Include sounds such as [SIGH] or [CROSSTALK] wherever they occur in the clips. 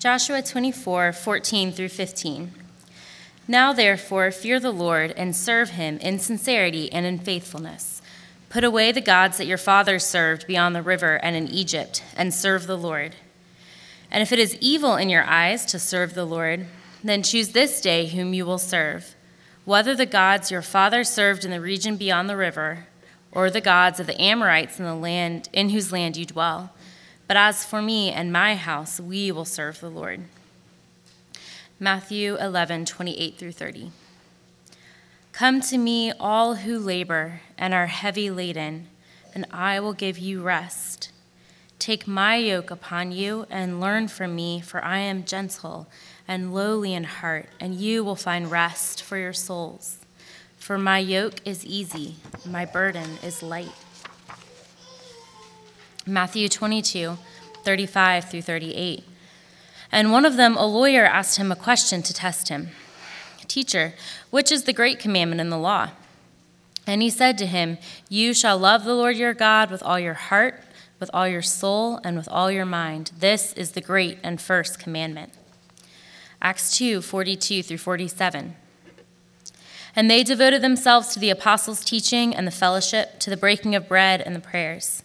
Joshua 24, 14 through 15. Now, therefore, fear the Lord and serve him in sincerity and in faithfulness. Put away the gods that your fathers served beyond the river and in Egypt, and serve the Lord. And if it is evil in your eyes to serve the Lord, then choose this day whom you will serve, whether the gods your fathers served in the region beyond the river, or the gods of the Amorites in the land in whose land you dwell but as for me and my house, we will serve the Lord. Matthew 11, 28 through 30. Come to me, all who labor and are heavy laden, and I will give you rest. Take my yoke upon you and learn from me, for I am gentle and lowly in heart, and you will find rest for your souls. For my yoke is easy, my burden is light. Matthew 22, 35 through 38. And one of them, a lawyer, asked him a question to test him Teacher, which is the great commandment in the law? And he said to him, You shall love the Lord your God with all your heart, with all your soul, and with all your mind. This is the great and first commandment. Acts 2 42 through 47. And they devoted themselves to the apostles' teaching and the fellowship, to the breaking of bread and the prayers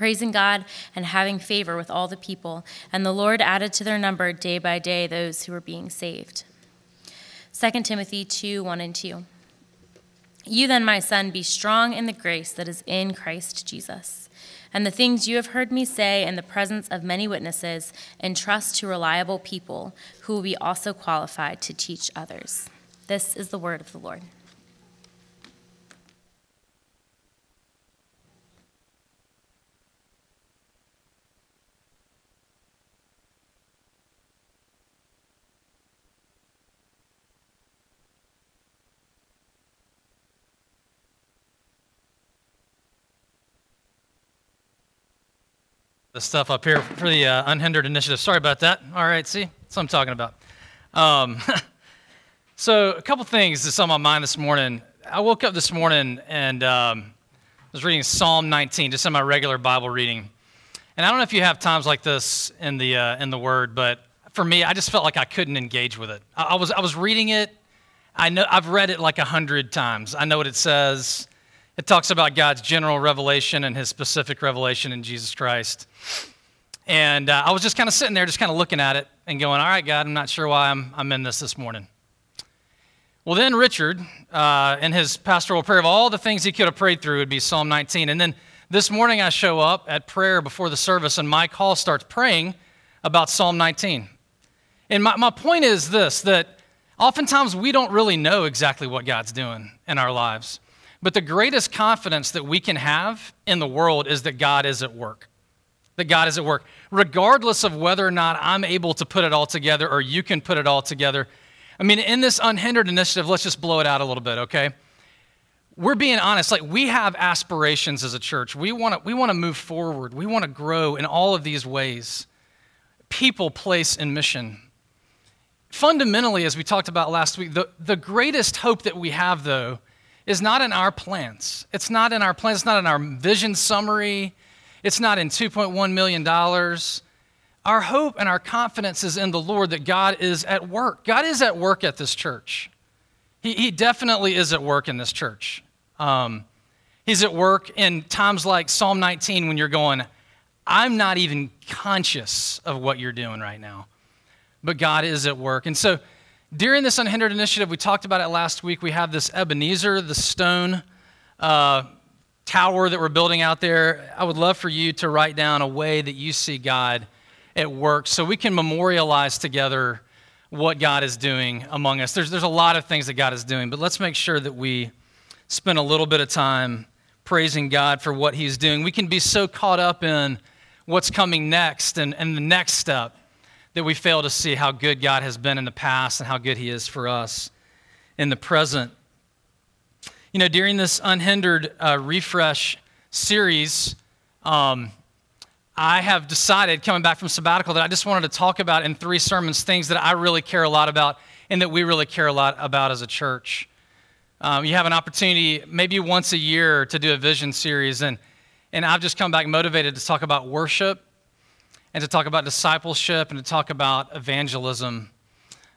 praising God and having favor with all the people. And the Lord added to their number day by day those who were being saved. 2 Timothy 2 1 and 2. You then, my son, be strong in the grace that is in Christ Jesus. And the things you have heard me say in the presence of many witnesses, entrust to reliable people who will be also qualified to teach others. This is the word of the Lord. The stuff up here for the uh, unhindered initiative. Sorry about that. All right, see, that's what I'm talking about. Um, [LAUGHS] so, a couple things that's on my mind this morning. I woke up this morning and um, was reading Psalm 19, just in my regular Bible reading. And I don't know if you have times like this in the uh, in the Word, but for me, I just felt like I couldn't engage with it. I, I was I was reading it. I know I've read it like a hundred times. I know what it says. It talks about God's general revelation and his specific revelation in Jesus Christ. And uh, I was just kind of sitting there, just kind of looking at it and going, All right, God, I'm not sure why I'm, I'm in this this morning. Well, then Richard, uh, in his pastoral prayer of all the things he could have prayed through, would be Psalm 19. And then this morning I show up at prayer before the service, and Mike Hall starts praying about Psalm 19. And my, my point is this that oftentimes we don't really know exactly what God's doing in our lives. But the greatest confidence that we can have in the world is that God is at work. That God is at work. Regardless of whether or not I'm able to put it all together or you can put it all together. I mean, in this unhindered initiative, let's just blow it out a little bit, okay? We're being honest. Like, we have aspirations as a church. We want to we want to move forward. We want to grow in all of these ways people, place, and mission. Fundamentally, as we talked about last week, the, the greatest hope that we have, though, is not in our plans. It's not in our plans. It's not in our vision summary. It's not in $2.1 million. Our hope and our confidence is in the Lord that God is at work. God is at work at this church. He, he definitely is at work in this church. Um, he's at work in times like Psalm 19 when you're going, I'm not even conscious of what you're doing right now. But God is at work. And so, during this Unhindered Initiative, we talked about it last week. We have this Ebenezer, the stone uh, tower that we're building out there. I would love for you to write down a way that you see God at work so we can memorialize together what God is doing among us. There's, there's a lot of things that God is doing, but let's make sure that we spend a little bit of time praising God for what He's doing. We can be so caught up in what's coming next and, and the next step that we fail to see how good God has been in the past and how good He is for us in the present. You know, during this unhindered uh, refresh series, um, I have decided, coming back from sabbatical, that I just wanted to talk about in three sermons things that I really care a lot about and that we really care a lot about as a church. Um, you have an opportunity maybe once a year to do a vision series, and, and I've just come back motivated to talk about worship and to talk about discipleship and to talk about evangelism.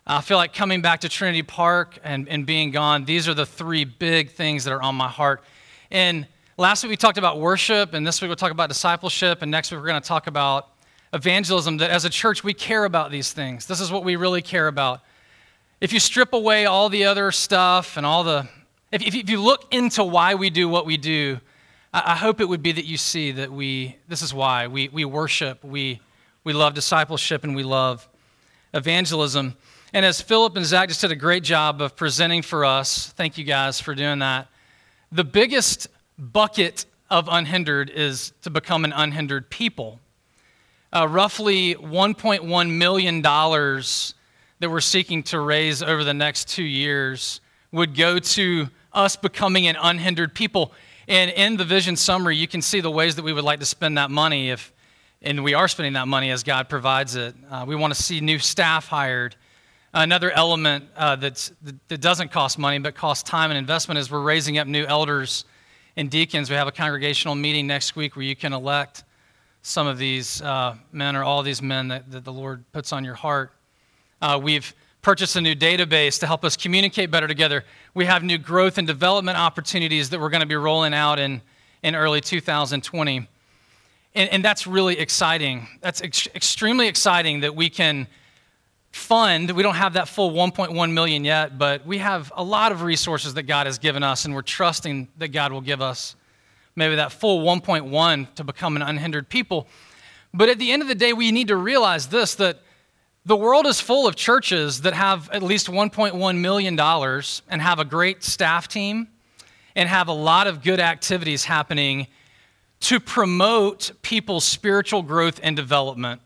I feel like coming back to Trinity Park and, and being gone, these are the three big things that are on my heart. And last week we talked about worship, and this week we'll talk about discipleship, and next week we're going to talk about evangelism. That as a church, we care about these things. This is what we really care about. If you strip away all the other stuff and all the, if, if you look into why we do what we do, I, hope it would be that you see that we, this is why we, we worship, we, we love discipleship, and we love evangelism. And as Philip and Zach just did a great job of presenting for us, thank you guys for doing that. The biggest bucket of unhindered is to become an unhindered people. Uh, roughly $1.1 million that we're seeking to raise over the next two years would go to us becoming an unhindered people. And in the vision summary, you can see the ways that we would like to spend that money if, and we are spending that money as God provides it. Uh, we want to see new staff hired. Another element uh, that doesn't cost money but costs time and investment is we're raising up new elders and deacons. We have a congregational meeting next week where you can elect some of these uh, men or all these men that, that, the Lord puts on your heart. Uh, we've purchased a new database to help us communicate better together. We have new growth and development opportunities that we're going to be rolling out in, in early 2020. And, and that's really exciting. That's ex- extremely exciting that we can fund we don't have that full 1.1 million yet but we have a lot of resources that god has given us and we're trusting that god will give us maybe that full 1.1 to become an unhindered people but at the end of the day we need to realize this that the world is full of churches that have at least 1.1 million dollars and have a great staff team and have a lot of good activities happening to promote people's spiritual growth and development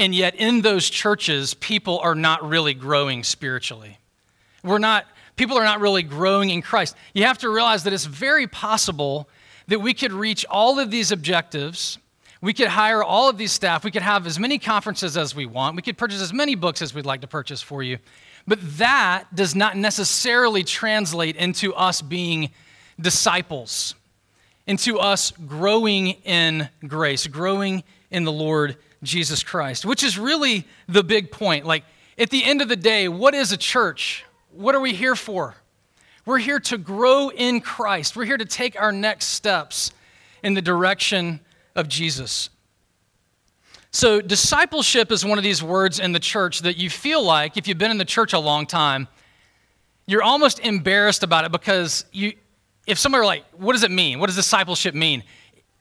and yet, in those churches, people are not really growing spiritually. We're not, people are not really growing in Christ. You have to realize that it's very possible that we could reach all of these objectives. We could hire all of these staff. We could have as many conferences as we want. We could purchase as many books as we'd like to purchase for you. But that does not necessarily translate into us being disciples, into us growing in grace, growing in the Lord Jesus Christ, which is really the big point. Like, at the end of the day, what is a church? What are we here for? We're here to grow in Christ. We're here to take our next steps in the direction of Jesus. So, discipleship is one of these words in the church that you feel like, if you've been in the church a long time, you're almost embarrassed about it because you, if somebody were like, what does it mean? What does discipleship mean?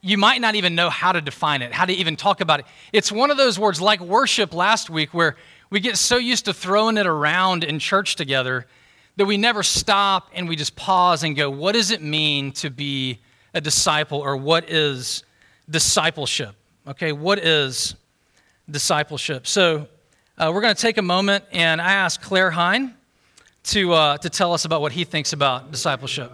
you might not even know how to define it, how to even talk about it. It's one of those words like worship last week where we get so used to throwing it around in church together that we never stop and we just pause and go, what does it mean to be a disciple or what is discipleship? Okay, what is discipleship? So uh, we're going to take a moment and I asked Claire Hine to, uh, to tell us about what he thinks about discipleship.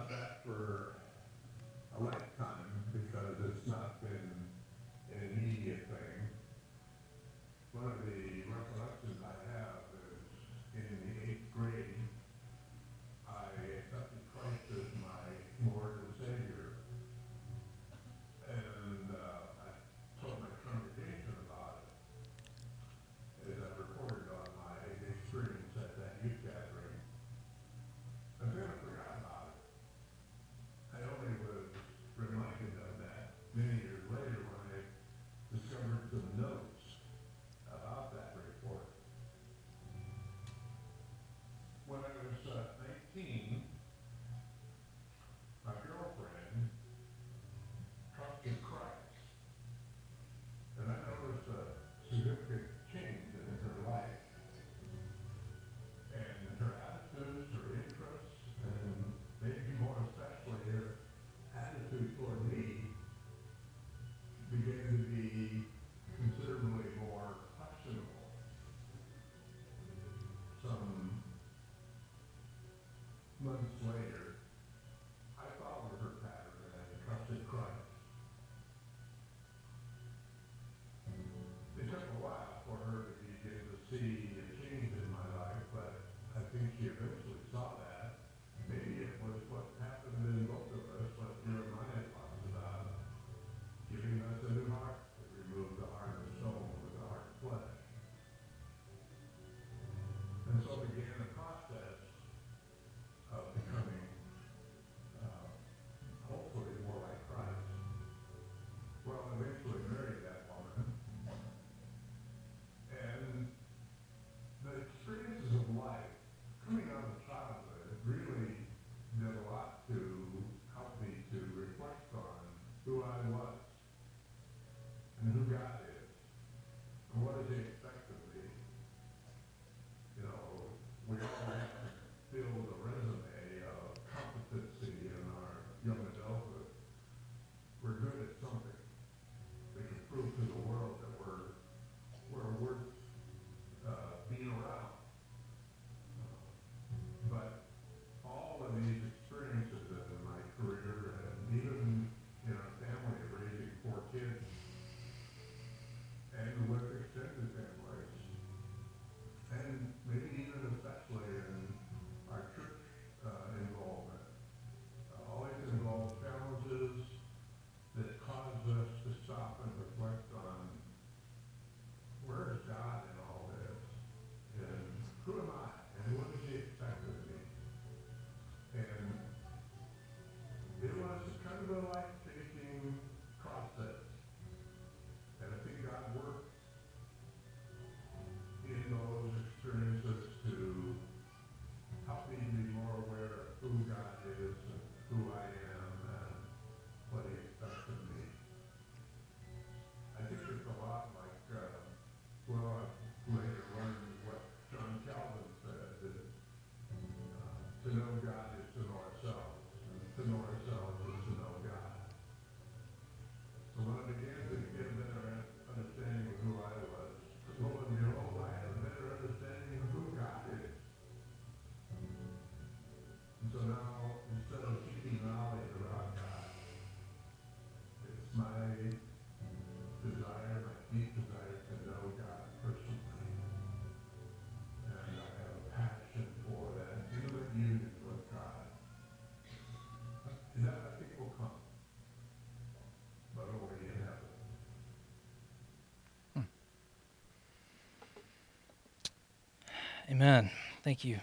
Amen. Thank you.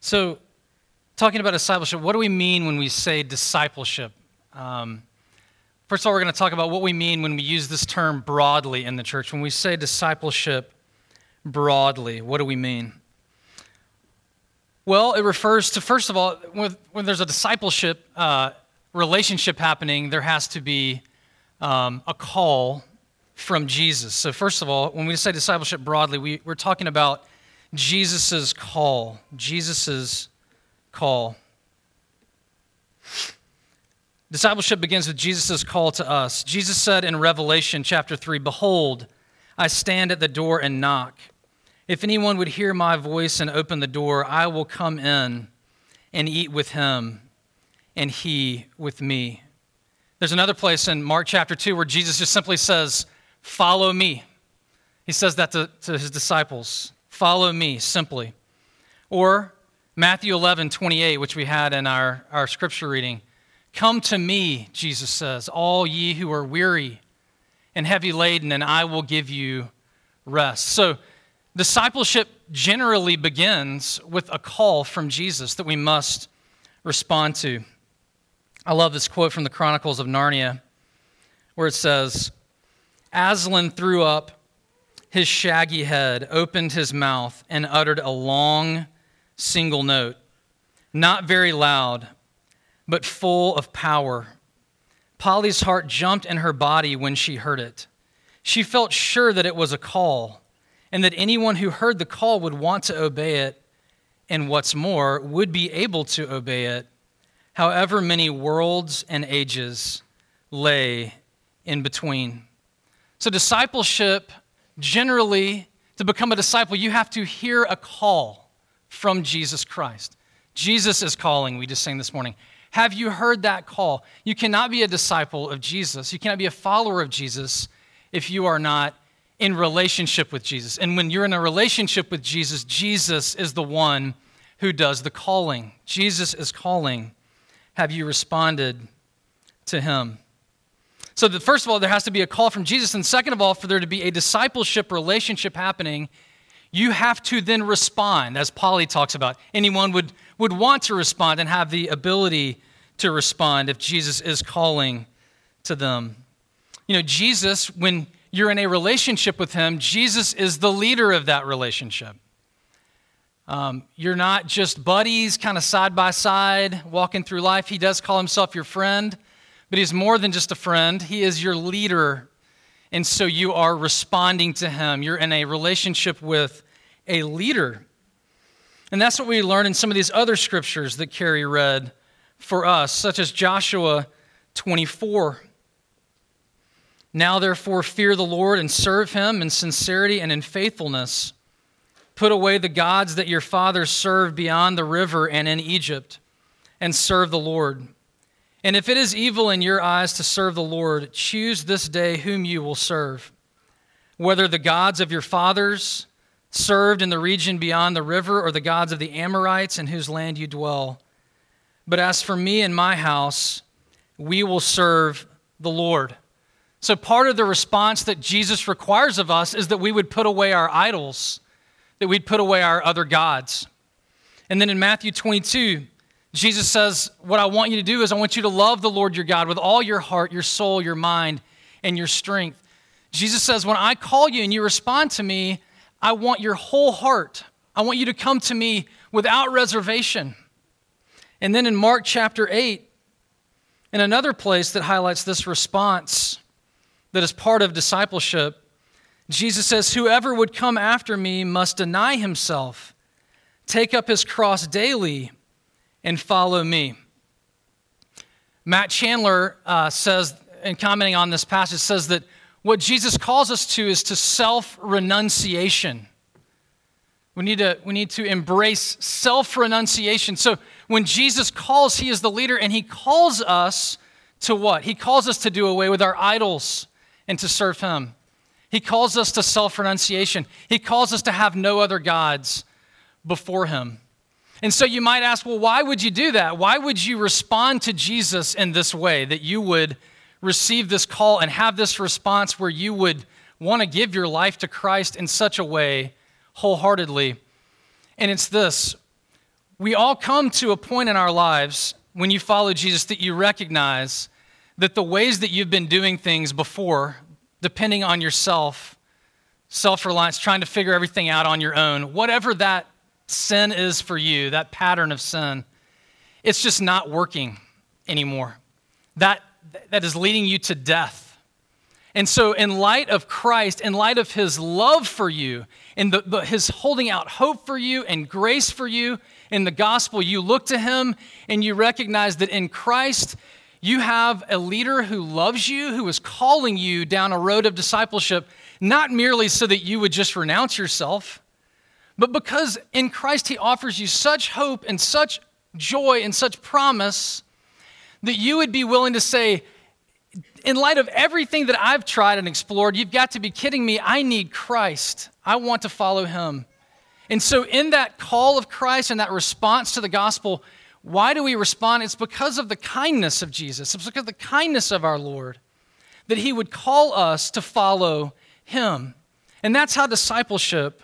So, talking about discipleship, what do we mean when we say discipleship? Um, first of all, we're going to talk about what we mean when we use this term broadly in the church. When we say discipleship broadly, what do we mean? Well, it refers to, first of all, when, when there's a discipleship uh, relationship happening, there has to be um, a call from Jesus. So, first of all, when we say discipleship broadly, we, we're talking about Jesus' call. Jesus' call. Discipleship begins with Jesus' call to us. Jesus said in Revelation chapter 3 Behold, I stand at the door and knock. If anyone would hear my voice and open the door, I will come in and eat with him, and he with me. There's another place in Mark chapter 2 where Jesus just simply says, Follow me. He says that to, to his disciples. Follow me, simply. Or Matthew 11, 28, which we had in our, our scripture reading. Come to me, Jesus says, all ye who are weary and heavy laden, and I will give you rest. So, discipleship generally begins with a call from Jesus that we must respond to. I love this quote from the Chronicles of Narnia, where it says, Aslan threw up his shaggy head, opened his mouth, and uttered a long single note, not very loud, but full of power. Polly's heart jumped in her body when she heard it. She felt sure that it was a call, and that anyone who heard the call would want to obey it, and what's more, would be able to obey it, however many worlds and ages lay in between. So, discipleship generally, to become a disciple, you have to hear a call from Jesus Christ. Jesus is calling, we just sang this morning. Have you heard that call? You cannot be a disciple of Jesus. You cannot be a follower of Jesus if you are not in relationship with Jesus. And when you're in a relationship with Jesus, Jesus is the one who does the calling. Jesus is calling. Have you responded to him? So, first of all, there has to be a call from Jesus. And second of all, for there to be a discipleship relationship happening, you have to then respond, as Polly talks about. Anyone would, would want to respond and have the ability to respond if Jesus is calling to them. You know, Jesus, when you're in a relationship with Him, Jesus is the leader of that relationship. Um, you're not just buddies, kind of side by side, walking through life. He does call Himself your friend, but He's more than just a friend, He is your leader. And so you are responding to Him. You're in a relationship with a leader. And that's what we learn in some of these other scriptures that Carrie read for us, such as Joshua 24. Now, therefore, fear the Lord and serve him in sincerity and in faithfulness. Put away the gods that your fathers served beyond the river and in Egypt, and serve the Lord. And if it is evil in your eyes to serve the Lord, choose this day whom you will serve, whether the gods of your fathers served in the region beyond the river, or the gods of the Amorites in whose land you dwell. But as for me and my house, we will serve the Lord. So, part of the response that Jesus requires of us is that we would put away our idols, that we'd put away our other gods. And then in Matthew 22, Jesus says, What I want you to do is I want you to love the Lord your God with all your heart, your soul, your mind, and your strength. Jesus says, When I call you and you respond to me, I want your whole heart. I want you to come to me without reservation. And then in Mark chapter 8, in another place that highlights this response that is part of discipleship, Jesus says, Whoever would come after me must deny himself, take up his cross daily, and follow me. Matt Chandler uh, says, in commenting on this passage, says that what Jesus calls us to is to self renunciation. We need to, we need to embrace self renunciation. So when Jesus calls, he is the leader, and he calls us to what? He calls us to do away with our idols and to serve him. He calls us to self renunciation. He calls us to have no other gods before him. And so you might ask, well, why would you do that? Why would you respond to Jesus in this way that you would? receive this call and have this response where you would want to give your life to Christ in such a way wholeheartedly. And it's this we all come to a point in our lives when you follow Jesus that you recognize that the ways that you've been doing things before, depending on yourself, self reliance, trying to figure everything out on your own, whatever that sin is for you, that pattern of sin, it's just not working anymore. That that is leading you to death. And so, in light of Christ, in light of his love for you, and the, the, his holding out hope for you and grace for you in the gospel, you look to him and you recognize that in Christ, you have a leader who loves you, who is calling you down a road of discipleship, not merely so that you would just renounce yourself, but because in Christ he offers you such hope and such joy and such promise that you would be willing to say, in light of everything that I've tried and explored, you've got to be kidding me. I need Christ. I want to follow him. And so, in that call of Christ and that response to the gospel, why do we respond? It's because of the kindness of Jesus, it's because of the kindness of our Lord that he would call us to follow him. And that's how discipleship,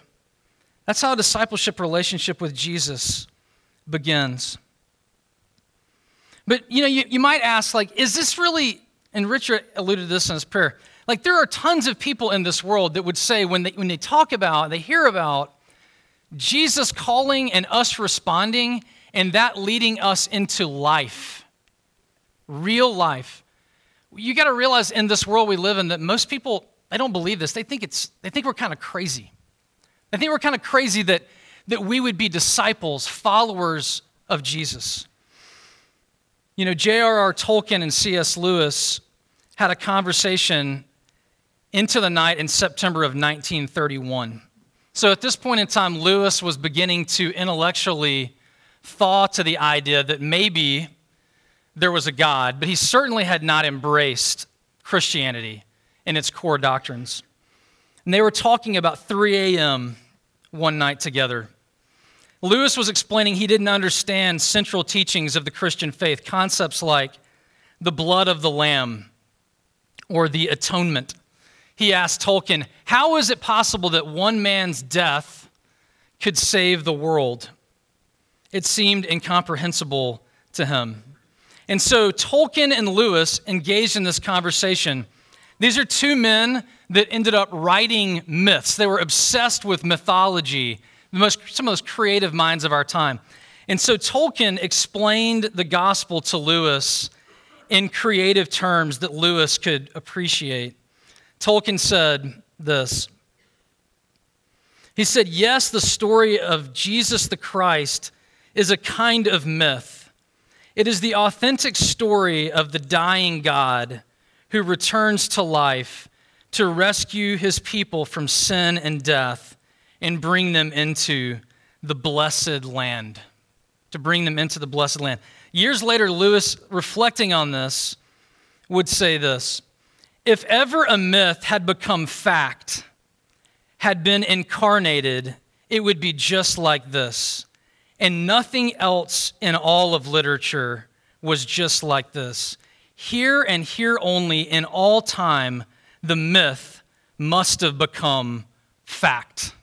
that's how discipleship relationship with Jesus begins. But you know, you, you might ask, like, is this really, and Richard alluded to this in his prayer, like there are tons of people in this world that would say when they when they talk about, they hear about Jesus calling and us responding, and that leading us into life. Real life. You got to realize in this world we live in that most people they don't believe this. They think it's they think we're kind of crazy. They think we're kind of crazy that that we would be disciples, followers of Jesus. You know, J.R.R. Tolkien and C.S. Lewis had a conversation into the night in September of 1931. So at this point in time, Lewis was beginning to intellectually thaw to the idea that maybe there was a God, but he certainly had not embraced Christianity and its core doctrines. And they were talking about 3 a.m. one night together. Lewis was explaining he didn't understand central teachings of the Christian faith, concepts like the blood of the Lamb or the atonement. He asked Tolkien, How is it possible that one man's death could save the world? It seemed incomprehensible to him. And so Tolkien and Lewis engaged in this conversation. These are two men that ended up writing myths. They were obsessed with mythology, the most, some of those creative minds of our time. And so Tolkien explained the gospel to Lewis in creative terms that Lewis could appreciate. Tolkien said this He said, Yes, the story of Jesus the Christ is a kind of myth it is the authentic story of the dying God who returns to life to rescue his people from sin and death and bring them into the blessed land. To bring them into the blessed land. Years later, Lewis, reflecting on this, would say this If ever a myth had become fact, had been incarnated, it would be just like this and nothing else in all of literature was just like this. Here and here only in all time, the myth must have become fact.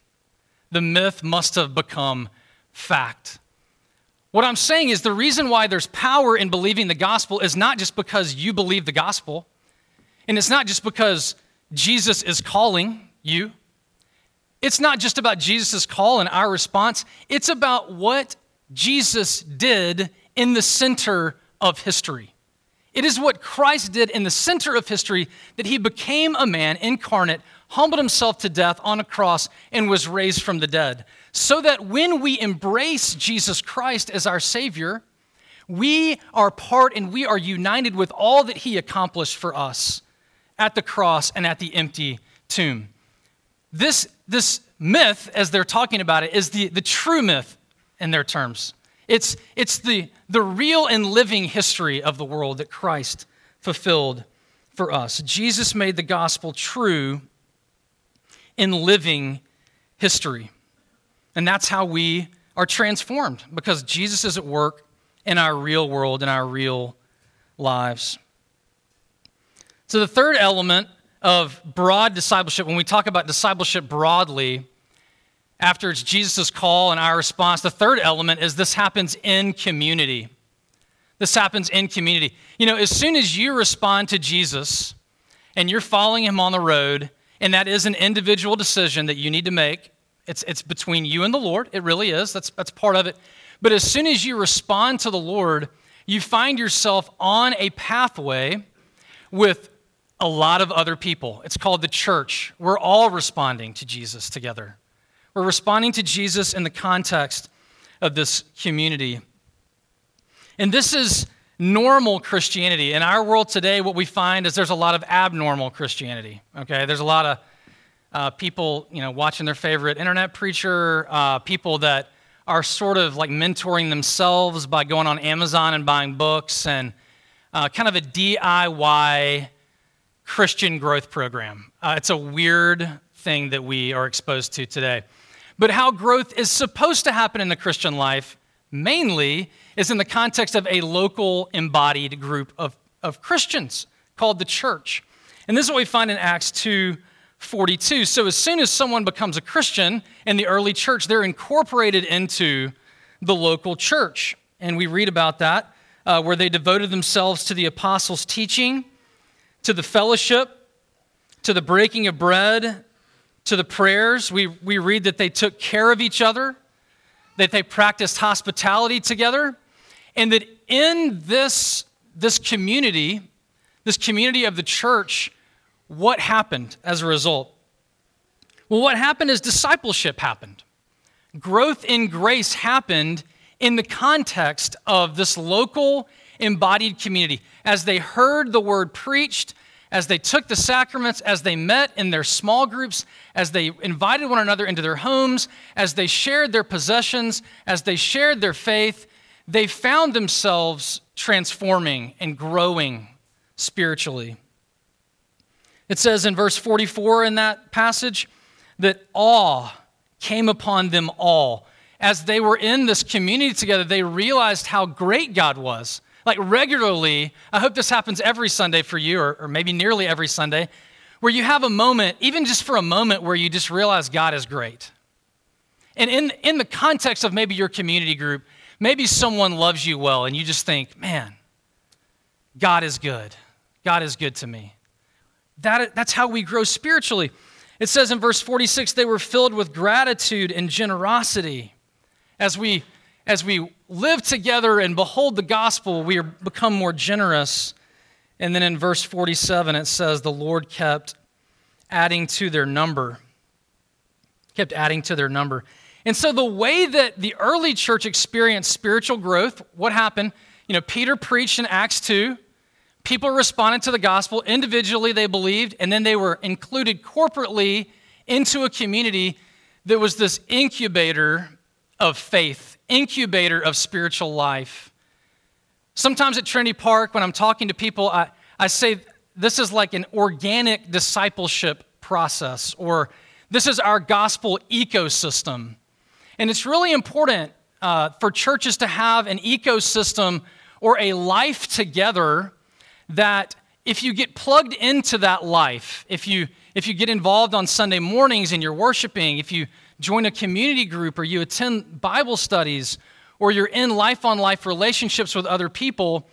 The myth must have become fact. What I'm saying is the reason why there's power in believing the gospel is not just because you believe the gospel, and it's not just because Jesus is calling you. It's not just about Jesus' call and our response, it's about what Jesus did in the center of history. It is what Christ did in the center of history that he became a man incarnate, humbled himself to death on a cross, and was raised from the dead. So that when we embrace Jesus Christ as our Savior, we are part and we are united with all that he accomplished for us at the cross and at the empty tomb. This, this myth, as they're talking about it, is the, the true myth in their terms. It's, it's the, the real and living history of the world that Christ fulfilled for us. Jesus made the gospel true in living history. And that's how we are transformed because Jesus is at work in our real world, in our real lives. So, the third element of broad discipleship, when we talk about discipleship broadly, after it's Jesus' call and our response, the third element is this happens in community. This happens in community. You know, as soon as you respond to Jesus and you're following him on the road, and that is an individual decision that you need to make, it's, it's between you and the Lord. It really is. That's, that's part of it. But as soon as you respond to the Lord, you find yourself on a pathway with a lot of other people. It's called the church. We're all responding to Jesus together. We're responding to Jesus in the context of this community. And this is normal Christianity. In our world today, what we find is there's a lot of abnormal Christianity. Okay, there's a lot of uh, people, you know, watching their favorite internet preacher, uh, people that are sort of like mentoring themselves by going on Amazon and buying books, and uh, kind of a DIY Christian growth program. Uh, it's a weird thing that we are exposed to today. But how growth is supposed to happen in the Christian life, mainly, is in the context of a local embodied group of, of Christians called the church. And this is what we find in Acts 2 42. So, as soon as someone becomes a Christian in the early church, they're incorporated into the local church. And we read about that, uh, where they devoted themselves to the apostles' teaching, to the fellowship, to the breaking of bread, to the prayers, we, we read that they took care of each other, that they practiced hospitality together, and that in this, this community, this community of the church, what happened as a result? Well, what happened is discipleship happened. Growth in grace happened in the context of this local embodied community. As they heard the word preached, as they took the sacraments, as they met in their small groups, as they invited one another into their homes, as they shared their possessions, as they shared their faith, they found themselves transforming and growing spiritually. It says in verse 44 in that passage that awe came upon them all as they were in this community together, they realized how great God was. Like regularly, I hope this happens every Sunday for you, or, or maybe nearly every Sunday, where you have a moment, even just for a moment, where you just realize God is great. And in, in the context of maybe your community group, maybe someone loves you well, and you just think, man, God is good. God is good to me. That, that's how we grow spiritually. It says in verse 46 they were filled with gratitude and generosity. As we, as we live together and behold the gospel, we are, become more generous. And then in verse 47, it says, The Lord kept adding to their number. Kept adding to their number. And so, the way that the early church experienced spiritual growth, what happened? You know, Peter preached in Acts 2. People responded to the gospel. Individually, they believed, and then they were included corporately into a community that was this incubator of faith, incubator of spiritual life. Sometimes at Trinity Park, when I'm talking to people, I, I say this is like an organic discipleship process, or this is our gospel ecosystem. And it's really important uh, for churches to have an ecosystem or a life together that if you get plugged into that life, if you, if you get involved on Sunday mornings and you're worshiping, if you join a community group or you attend Bible studies or you're in life on life relationships with other people,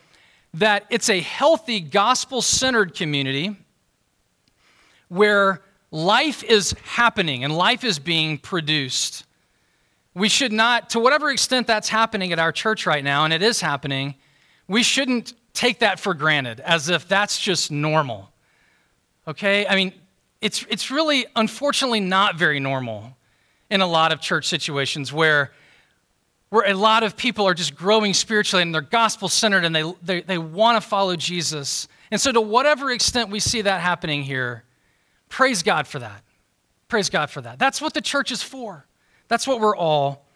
that it's a healthy gospel centered community where life is happening and life is being produced. We should not, to whatever extent that's happening at our church right now, and it is happening, we shouldn't take that for granted as if that's just normal. Okay? I mean, it's, it's really, unfortunately, not very normal in a lot of church situations where, where a lot of people are just growing spiritually and they're gospel centered and they, they, they want to follow Jesus. And so, to whatever extent we see that happening here, praise God for that. Praise God for that. That's what the church is for. That's what we're all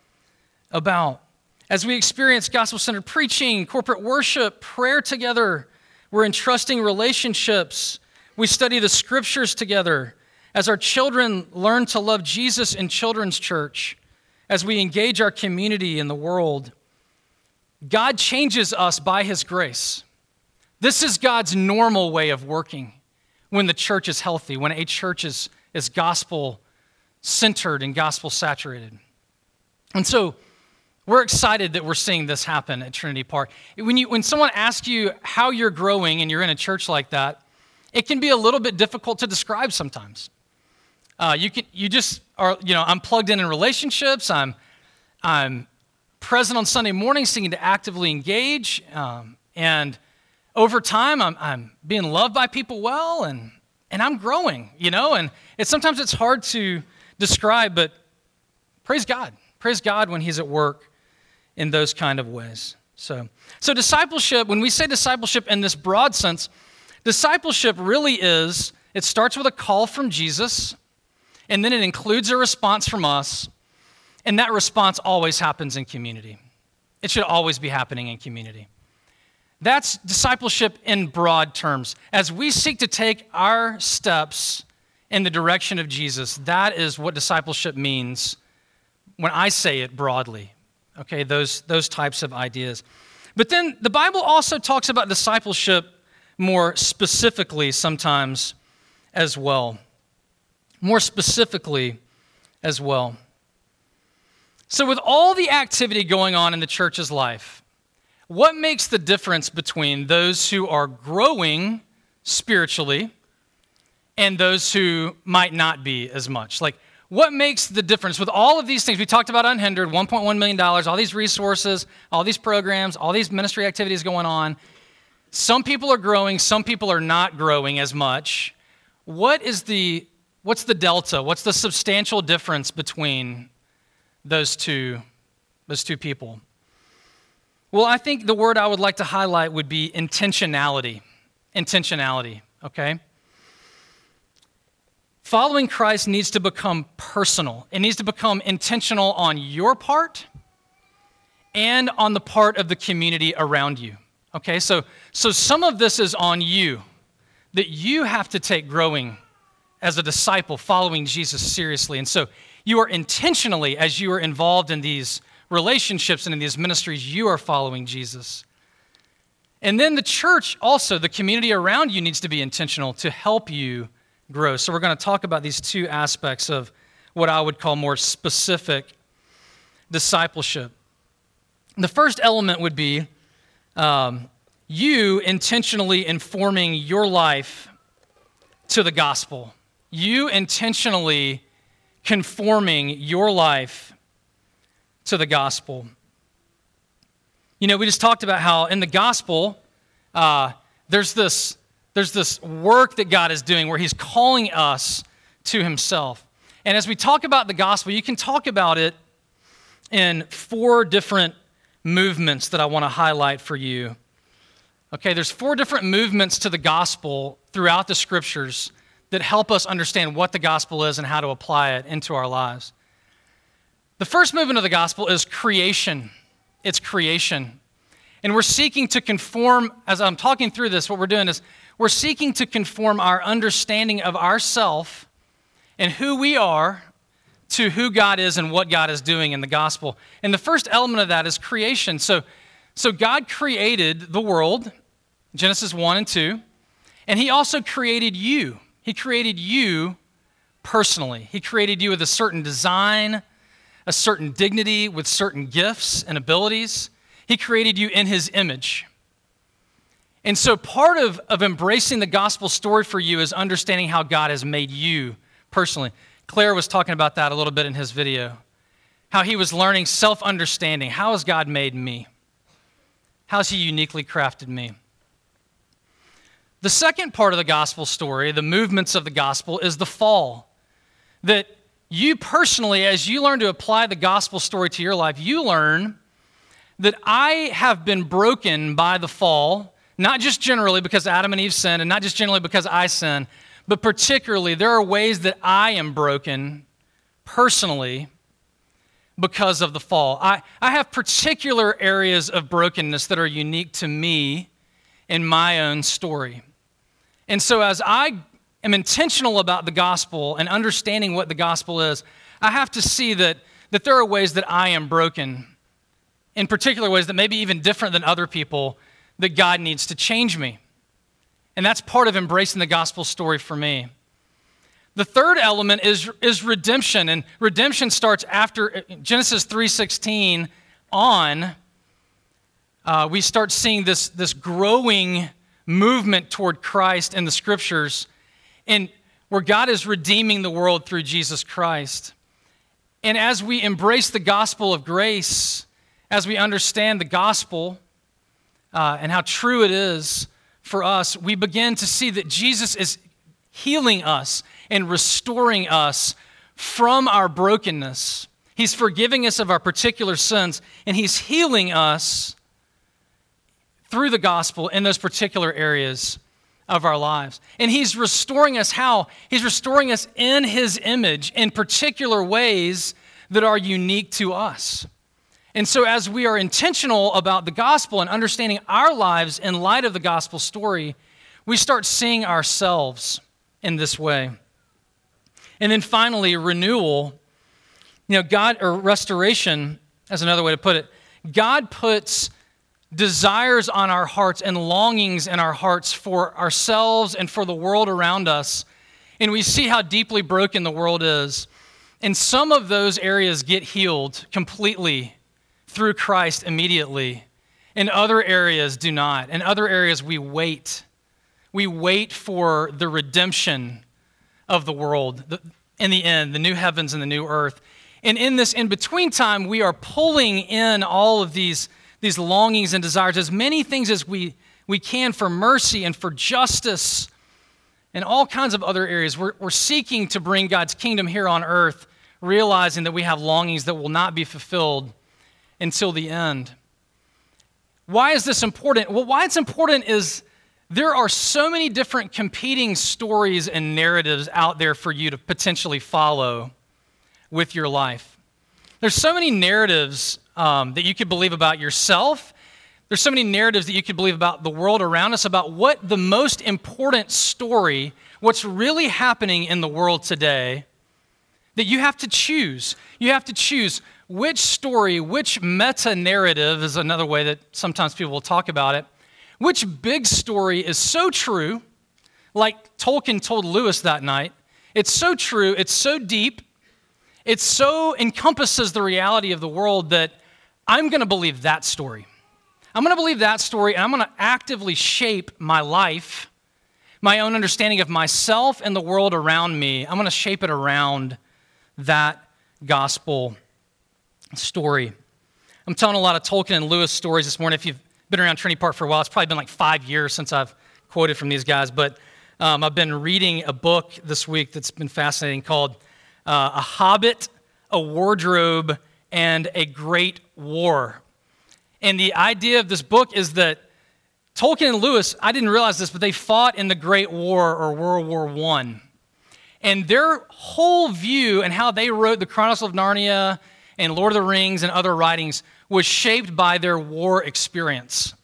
about. As we experience gospel centered preaching, corporate worship, prayer together, we're entrusting relationships. We study the scriptures together as our children learn to love Jesus in children's church, as we engage our community in the world, God changes us by His grace. This is God's normal way of working when the church is healthy, when a church is, is gospel centered and gospel saturated. And so we're excited that we're seeing this happen at Trinity Park. When, you, when someone asks you how you're growing and you're in a church like that, it can be a little bit difficult to describe sometimes. Uh, you can you just are you know I'm plugged in in relationships. I'm I'm present on Sunday mornings, seeking to actively engage, um, and over time I'm I'm being loved by people well, and and I'm growing. You know, and it's sometimes it's hard to describe, but praise God, praise God when He's at work in those kind of ways. So so discipleship. When we say discipleship in this broad sense, discipleship really is. It starts with a call from Jesus and then it includes a response from us, and that response always happens in community. It should always be happening in community. That's discipleship in broad terms. As we seek to take our steps in the direction of Jesus, that is what discipleship means when I say it broadly. Okay, those, those types of ideas. But then the Bible also talks about discipleship more specifically sometimes as well more specifically as well. So, with all the activity going on in the church's life, what makes the difference between those who are growing spiritually and those who might not be as much? Like, what makes the difference with all of these things? We talked about Unhindered, $1.1 million, all these resources, all these programs, all these ministry activities going on. Some people are growing, some people are not growing as much. What is the What's the delta? What's the substantial difference between those two, those two people? Well, I think the word I would like to highlight would be intentionality. Intentionality, okay? Following Christ needs to become personal. It needs to become intentional on your part and on the part of the community around you. Okay, so, so some of this is on you that you have to take growing as a disciple following Jesus seriously. And so you are intentionally, as you are involved in these relationships and in these ministries, you are following Jesus. And then the church, also, the community around you needs to be intentional to help you grow. So, we're going to talk about these two aspects of what I would call more specific discipleship. The first element would be um, you intentionally informing your life to the gospel. You intentionally conforming your life to the gospel. You know, we just talked about how in the gospel, uh, there's, this, there's this work that God is doing where He's calling us to Himself. And as we talk about the gospel, you can talk about it in four different movements that I want to highlight for you. Okay, there's four different movements to the gospel throughout the scriptures that help us understand what the gospel is and how to apply it into our lives. The first movement of the gospel is creation. It's creation. And we're seeking to conform, as I'm talking through this, what we're doing is we're seeking to conform our understanding of ourself and who we are to who God is and what God is doing in the gospel. And the first element of that is creation. So, so God created the world, Genesis 1 and 2, and He also created you. He created you personally. He created you with a certain design, a certain dignity, with certain gifts and abilities. He created you in His image. And so, part of, of embracing the gospel story for you is understanding how God has made you personally. Claire was talking about that a little bit in his video. How he was learning self understanding. How has God made me? How has he uniquely crafted me? The second part of the gospel story, the movements of the gospel, is the fall. That you personally, as you learn to apply the gospel story to your life, you learn that I have been broken by the fall, not just generally because Adam and Eve sinned, and not just generally because I sin, but particularly, there are ways that I am broken personally because of the fall. I, I have particular areas of brokenness that are unique to me in my own story. And so, as I am intentional about the gospel and understanding what the gospel is, I have to see that, that there are ways that I am broken, in particular ways that may be even different than other people, that God needs to change me. And that's part of embracing the gospel story for me. The third element is, is redemption, and redemption starts after Genesis 3:16 on. Uh, we start seeing this, this growing movement toward Christ in the scriptures, and where God is redeeming the world through Jesus Christ. And as we embrace the gospel of grace, as we understand the gospel uh, and how true it is, for us, we begin to see that Jesus is healing us and restoring us from our brokenness. He's forgiving us of our particular sins, and He's healing us through the gospel in those particular areas of our lives. And He's restoring us how? He's restoring us in His image in particular ways that are unique to us. And so, as we are intentional about the gospel and understanding our lives in light of the gospel story, we start seeing ourselves in this way. And then finally, renewal. You know, God, or restoration, as another way to put it, God puts desires on our hearts and longings in our hearts for ourselves and for the world around us. And we see how deeply broken the world is. And some of those areas get healed completely through Christ immediately. And other areas, do not. In other areas, we wait. We wait for the redemption of the world in the end, the new heavens and the new earth. And in this in between time, we are pulling in all of these, these longings and desires, as many things as we, we can for mercy and for justice and all kinds of other areas. We're, we're seeking to bring God's kingdom here on earth, realizing that we have longings that will not be fulfilled until the end. Why is this important? Well, why it's important is there are so many different competing stories and narratives out there for you to potentially follow with your life. There's so many narratives um, that you could believe about yourself. There's so many narratives that you could believe about the world around us, about what the most important story, what's really happening in the world today, that you have to choose. You have to choose which story, which meta narrative is another way that sometimes people will talk about it, which big story is so true, like Tolkien told Lewis that night. It's so true, it's so deep, it so encompasses the reality of the world that I'm going to believe that story. I'm going to believe that story, and I'm going to actively shape my life, my own understanding of myself and the world around me. I'm going to shape it around that gospel story. I'm telling a lot of Tolkien and Lewis stories this morning. If you've been around Trinity Park for a while, it's probably been like five years since I've quoted from these guys, but um, I've been reading a book this week that's been fascinating called uh, A Hobbit, a Wardrobe, and a Great War. And the idea of this book is that Tolkien and Lewis, I didn't realize this, but they fought in the Great War or World War I. And their whole view and how they wrote the Chronicles of Narnia and Lord of the Rings and other writings was shaped by their war experience,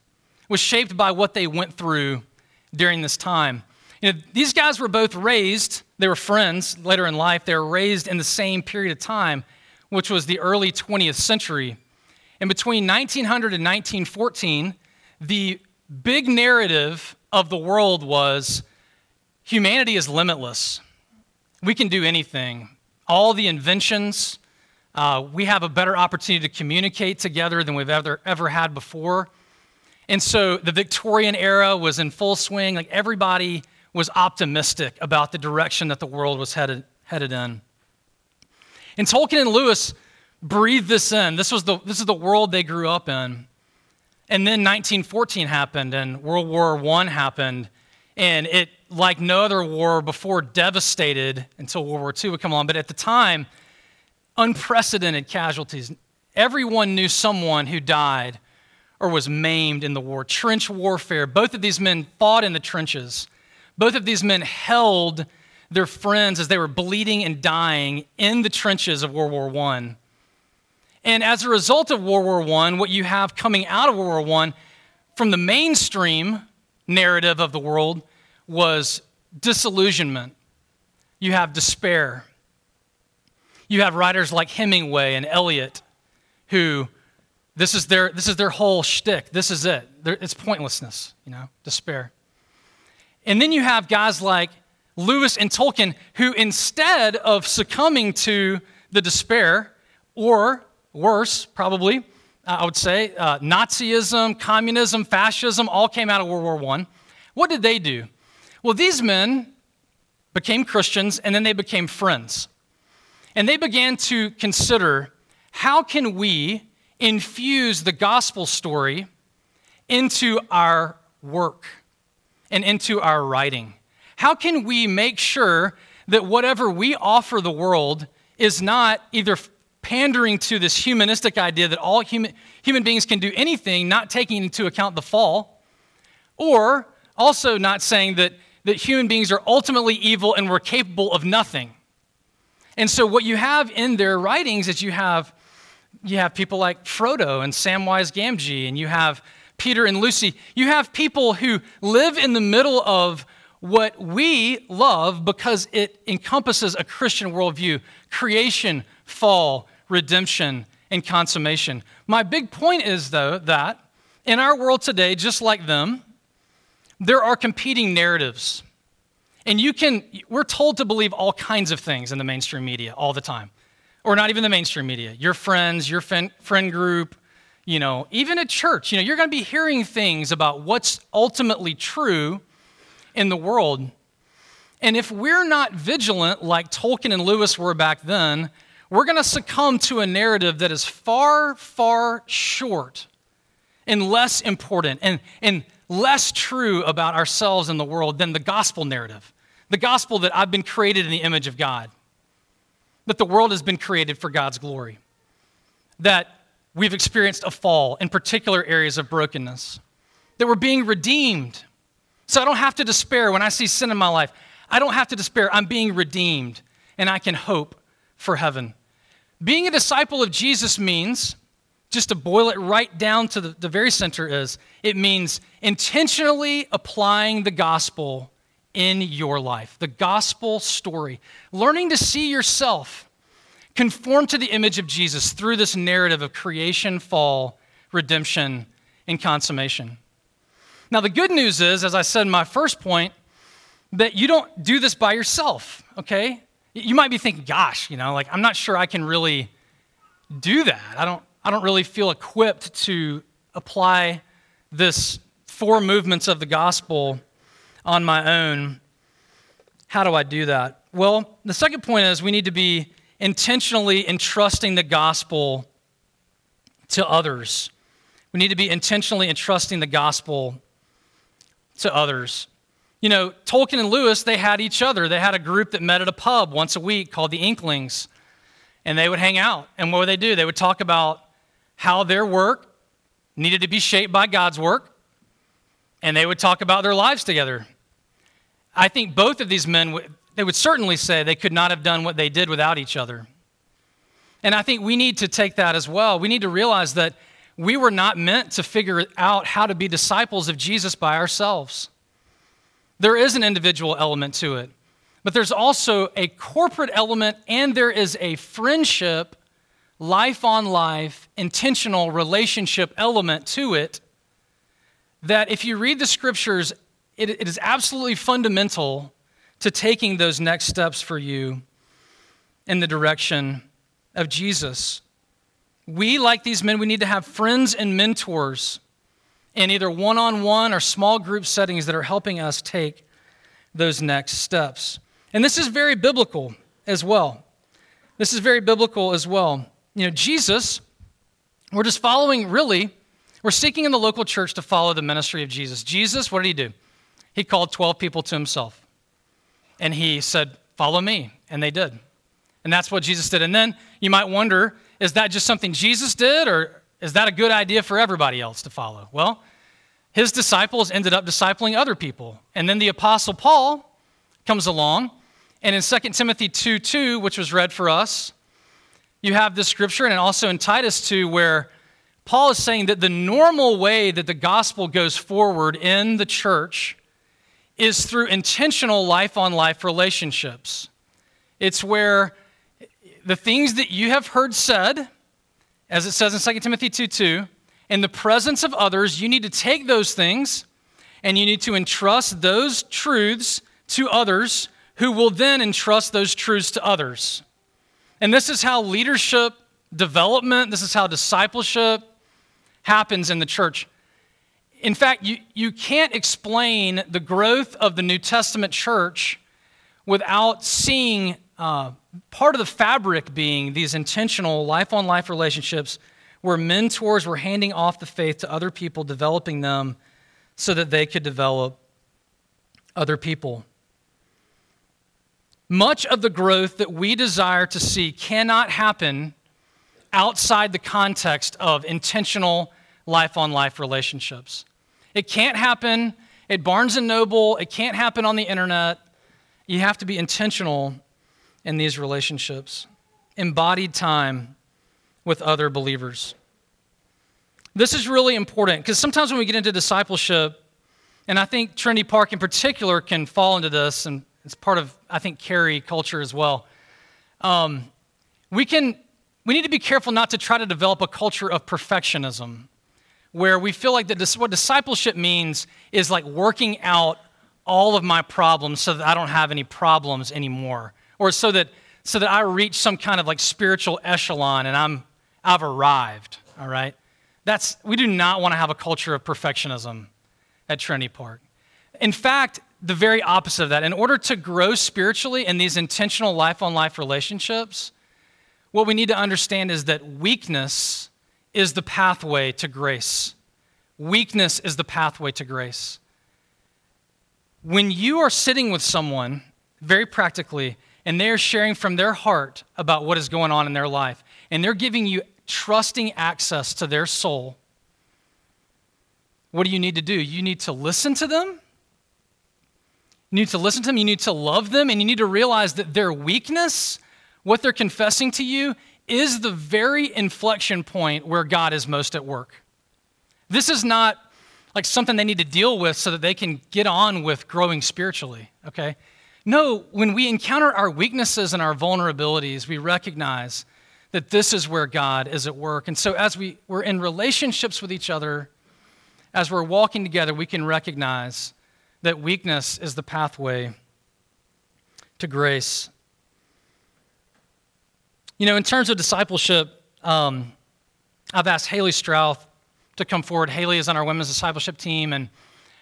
was shaped by what they went through during this time. You know, these guys were both raised, they were friends later in life, they were raised in the same period of time, which was the early 20th century. And between 1900 and 1914, the big narrative of the world was humanity is limitless. We can do anything. All the inventions, uh, we have a better opportunity to communicate together than we've ever, ever had before. And so the Victorian era was in full swing. Like everybody was optimistic about the direction that the world was headed, headed in. And Tolkien and Lewis breathed this in. This, was the, this is the world they grew up in. And then 1914 happened, and World War I happened, and it, like no other war before, devastated until World War II would come along. But at the time, unprecedented casualties. Everyone knew someone who died or was maimed in the war. Trench warfare. Both of these men fought in the trenches. Both of these men held their friends as they were bleeding and dying in the trenches of World War I. And as a result of World War I, what you have coming out of World War I from the mainstream narrative of the world was disillusionment. You have despair. You have writers like Hemingway and Eliot who this is their, this is their whole shtick. This is it. It's pointlessness, you know, despair. And then you have guys like Lewis and Tolkien who, instead of succumbing to the despair, or worse, probably, uh, I would say, uh, Nazism, communism, fascism all came out of World War I. What did they do? Well, these men became Christians and then they became friends. And they began to consider how can we infuse the gospel story into our work and into our writing? How can we make sure that whatever we offer the world is not either pandering to this humanistic idea that all human, human beings can do anything, not taking into account the fall, or also not saying that, that human beings are ultimately evil and we're capable of nothing. And so what you have in their writings is you have you have people like Frodo and Samwise Gamgee, and you have Peter and Lucy. You have people who live in the middle of what we love because it encompasses a Christian worldview creation, fall, redemption, and consummation. My big point is, though, that in our world today, just like them, there are competing narratives. And you can, we're told to believe all kinds of things in the mainstream media all the time, or not even the mainstream media. Your friends, your friend group, you know, even at church, you know, you're going to be hearing things about what's ultimately true in the world. And if we're not vigilant like Tolkien and Lewis were back then, we're going to succumb to a narrative that is far, far short and less important and, and less true about ourselves and the world than the gospel narrative the gospel that I've been created in the image of God, that the world has been created for God's glory, that we've experienced a fall in particular areas of brokenness, that we're being redeemed. So I don't have to despair when I see sin in my life. I don't have to despair. I'm being redeemed, and I can hope for heaven. Being a disciple of Jesus means, just to boil it right down to the, the very center, is it means intentionally applying the gospel in your life. The gospel story. Learning to see yourself conform to the image of Jesus through this narrative of creation, fall, redemption, and consummation. Now, the good news is, as I said in my first point, that you don't do this by yourself, okay? You might be thinking, gosh, you know, like I'm not sure I can really do that. I don't, I don't really feel equipped to apply this four movements of the gospel on my own. How do I do that? Well, the second point is we need to be intentionally entrusting the gospel to others. We need to be intentionally entrusting the gospel to others. You know, Tolkien and Lewis, they had each other. They had a group that met at a pub once a week called the Inklings, and they would hang out. And what would they do? They would talk about how their work needed to be shaped by God's work, and they would talk about their lives together. I think both of these men, they would certainly say they could not have done what they did without each other. And I think we need to take that as well. We need to realize that we were not meant to figure out how to be disciples of Jesus by ourselves. There is an individual element to it, but there's also a corporate element and there is a friendship, life on life, intentional relationship element to it that if you read the scriptures, it, it is absolutely fundamental to taking those next steps for you in the direction of Jesus. We, like these men, we need to have friends and mentors in either one on one or small group settings that are helping us take those next steps. And this is very biblical as well. This is very biblical as well. You know, Jesus, we're just following really, we're seeking in the local church to follow the ministry of Jesus. Jesus, what did he do? He called 12 people to himself. And he said, Follow me. And they did. And that's what Jesus did. And then you might wonder, is that just something Jesus did, or is that a good idea for everybody else to follow? Well, his disciples ended up discipling other people. And then the Apostle Paul comes along, and in 2 Timothy 2 2, which was read for us, you have this scripture, and also in Titus 2, where Paul is saying that the normal way that the gospel goes forward in the church is through intentional life on life relationships. It's where the things that you have heard said, as it says in 2 Timothy 2 2, in the presence of others, you need to take those things and you need to entrust those truths to others who will then entrust those truths to others. And this is how leadership development, this is how discipleship happens in the church. In fact, you, you can't explain the growth of the New Testament church without seeing uh, part of the fabric being these intentional life on life relationships where mentors were handing off the faith to other people, developing them so that they could develop other people. Much of the growth that we desire to see cannot happen outside the context of intentional life on life relationships. It can't happen at Barnes and Noble, it can't happen on the internet. You have to be intentional in these relationships, embodied time with other believers. This is really important because sometimes when we get into discipleship, and I think Trinity Park in particular can fall into this, and it's part of, I think, Cary culture as well. Um, we can, we need to be careful not to try to develop a culture of perfectionism where we feel like that what discipleship means is like working out all of my problems so that I don't have any problems anymore, or so that so that I reach some kind of like spiritual echelon and I'm I've arrived. All right, that's we do not want to have a culture of perfectionism at Trinity Park. In fact, the very opposite of that. In order to grow spiritually in these intentional life on life relationships, what we need to understand is that weakness is the pathway to grace. Weakness is the pathway to grace. When you are sitting with someone, very practically, and they're sharing from their heart about what is going on in their life, and they're giving you trusting access to their soul, what do you need to do? You need to listen to them. You need to listen to them. You need to love them. And you need to realize that their weakness, what they're confessing to you, is the very inflection point where God is most at work. This is not like something they need to deal with so that they can get on with growing spiritually, okay? No, when we encounter our weaknesses and our vulnerabilities, we recognize that this is where God is at work. And so, as we, we're in relationships with each other, as we're walking together, we can recognize that weakness is the pathway to grace. You know, in terms of discipleship, um, I've asked Haley Strouth to come forward. Haley is on our women's discipleship team, and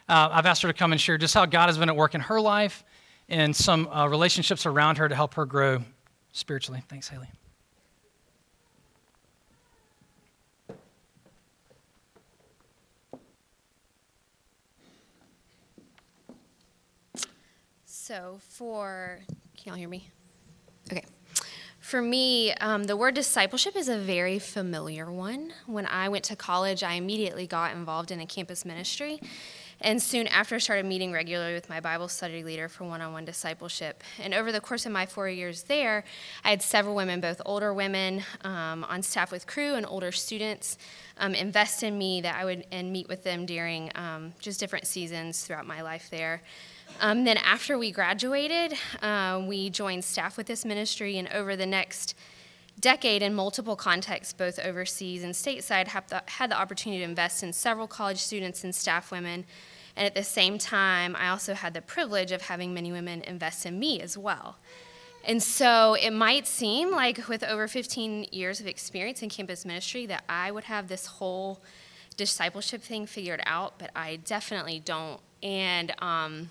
uh, I've asked her to come and share just how God has been at work in her life and some uh, relationships around her to help her grow spiritually. Thanks, Haley. So, for, can y'all hear me? Okay. For me, um, the word discipleship is a very familiar one. When I went to college, I immediately got involved in a campus ministry. And soon after, I started meeting regularly with my Bible study leader for one on one discipleship. And over the course of my four years there, I had several women, both older women um, on staff with Cru and older students, um, invest in me that I would and meet with them during um, just different seasons throughout my life there. Um, then, after we graduated, uh, we joined staff with this ministry, and over the next decade, in multiple contexts, both overseas and stateside, the, had the opportunity to invest in several college students and staff women. And at the same time, I also had the privilege of having many women invest in me as well. And so it might seem like, with over 15 years of experience in campus ministry, that I would have this whole discipleship thing figured out, but I definitely don't. And um,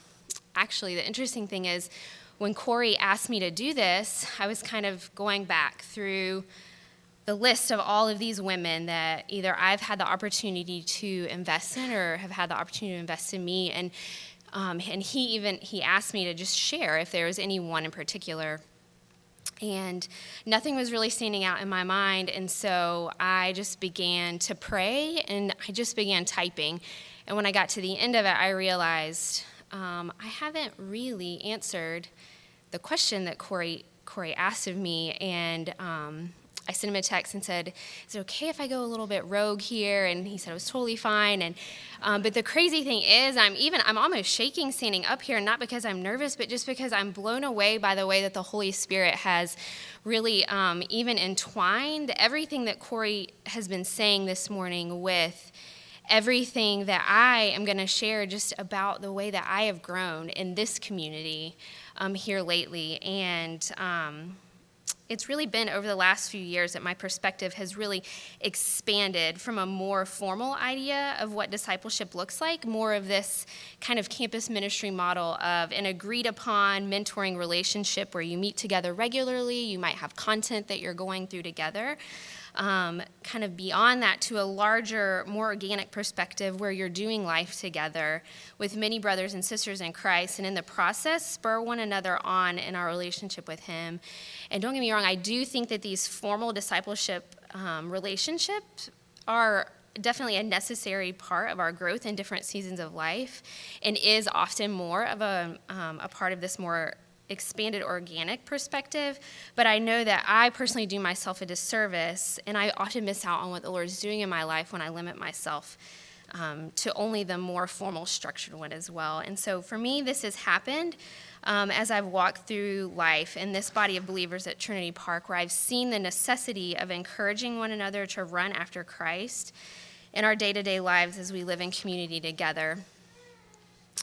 actually, the interesting thing is, when Corey asked me to do this, I was kind of going back through the list of all of these women that either I've had the opportunity to invest in or have had the opportunity to invest in me. And, um, and he even he asked me to just share if there was any one in particular. And nothing was really standing out in my mind. And so I just began to pray and I just began typing. And when I got to the end of it, I realized um, I haven't really answered the question that Corey Corey asked of me, and um, I sent him a text and said, "Is it okay if I go a little bit rogue here?" And he said it was totally fine. And um, but the crazy thing is, I'm even I'm almost shaking standing up here, not because I'm nervous, but just because I'm blown away by the way that the Holy Spirit has really um, even entwined everything that Corey has been saying this morning with everything that I am going to share just about the way that I have grown in this community um, here lately. And um, it's really been over the last few years that my perspective has really expanded from a more formal idea of what discipleship looks like, more of this kind of campus ministry model of an agreed upon mentoring relationship where you meet together regularly, you might have content that you're going through together um, kind of beyond that to a larger, more organic perspective where you're doing life together with many brothers and sisters in Christ, and in the process, spur one another on in our relationship with Him. And don't get me wrong, I do think that these formal discipleship um, relationships are definitely a necessary part of our growth in different seasons of life and is often more of a, um, a part of this more expanded organic perspective, but I know that I personally do myself a disservice and I often miss out on what the Lord is doing in my life when I limit myself um, to only the more formal, structured one as well. And so for me, this has happened um, as I've walked through life in this body of believers at Trinity Park, where I've seen the necessity of encouraging one another to run after Christ in our day to day lives as we live in community together.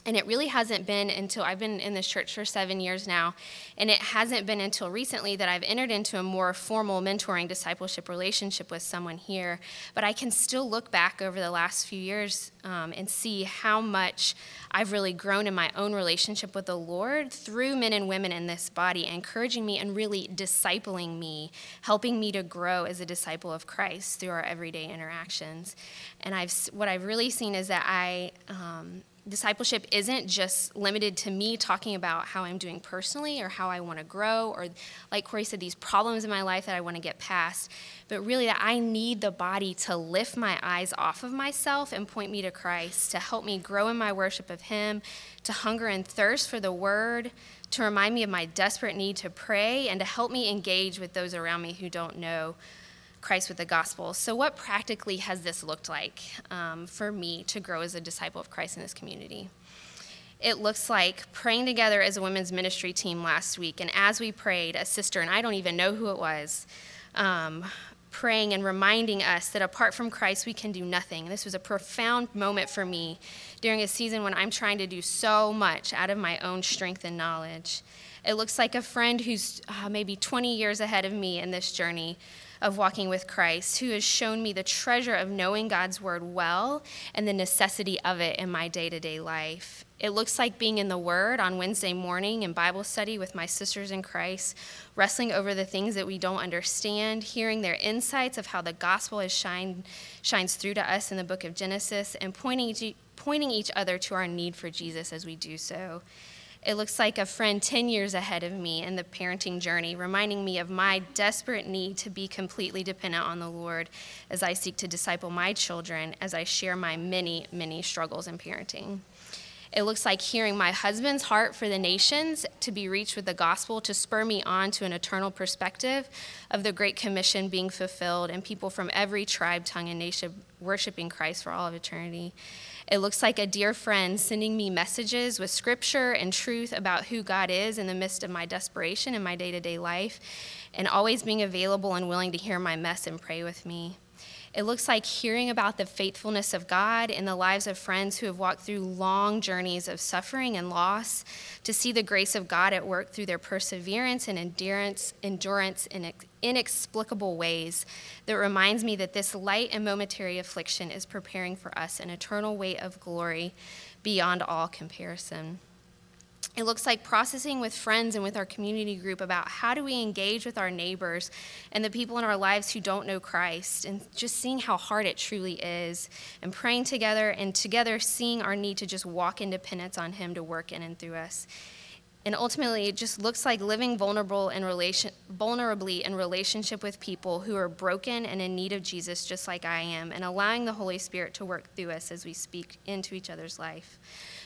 And it really hasn't been until I've been in this church for seven years now, and it hasn't been until recently that I've entered into a more formal mentoring discipleship relationship with someone here. But I can still look back over the last few years um, and see how much I've really grown in my own relationship with the Lord through men and women in this body, encouraging me and really discipling me, helping me to grow as a disciple of Christ through our everyday interactions. And I've what I've really seen is that I. Um, discipleship isn't just limited to me talking about how I'm doing personally or how I want to grow or, like Corey said, these problems in my life that I want to get past, but really that I need the body to lift my eyes off of myself and point me to Christ, to help me grow in my worship of Him, to hunger and thirst for the Word, to remind me of my desperate need to pray, and to help me engage with those around me who don't know Christ with the gospel. So, what practically has this looked like um, for me to grow as a disciple of Christ in this community? it looks like praying together as a women's ministry team last week. And as we prayed, a sister, and I don't even know who it was, um, praying and reminding us that apart from Christ, we can do nothing. This was a profound moment for me during a season when I'm trying to do so much out of my own strength and knowledge. It looks like a friend who's uh, maybe 20 years ahead of me in this journey of walking with Christ, who has shown me the treasure of knowing God's word well and the necessity of it in my day to day life. It looks like being in the Word on Wednesday morning in Bible study with my sisters in Christ, wrestling over the things that we don't understand, hearing their insights of how the gospel has shine, shines through to us in the book of Genesis, and pointing, pointing each other to our need for Jesus as we do so. It looks like a friend 10 years ahead of me in the parenting journey, reminding me of my desperate need to be completely dependent on the Lord as I seek to disciple my children, as I share my many, many struggles in parenting. It looks like hearing my husband's heart for the nations to be reached with the gospel to spur me on to an eternal perspective of the Great Commission being fulfilled and people from every tribe, tongue, and nation worshiping Christ for all of eternity. It looks like a dear friend sending me messages with scripture and truth about who God is in the midst of my desperation in my day to day life, and always being available and willing to hear my mess and pray with me. It looks like hearing about the faithfulness of God in the lives of friends who have walked through long journeys of suffering and loss, to see the grace of God at work through their perseverance and endurance, endurance in inexplicable ways that reminds me that this light and momentary affliction is preparing for us an eternal weight of glory beyond all comparison. It looks like processing with friends and with our community group about how do we engage with our neighbors and the people in our lives who don't know Christ, and just seeing how hard it truly is, and praying together and together seeing our need to just walk in dependence on Him to work in and through us. And ultimately, it just looks like living vulnerable in relation, vulnerably in relationship with people who are broken and in need of Jesus, just like I am, and allowing the Holy Spirit to work through us as we speak into each other's life.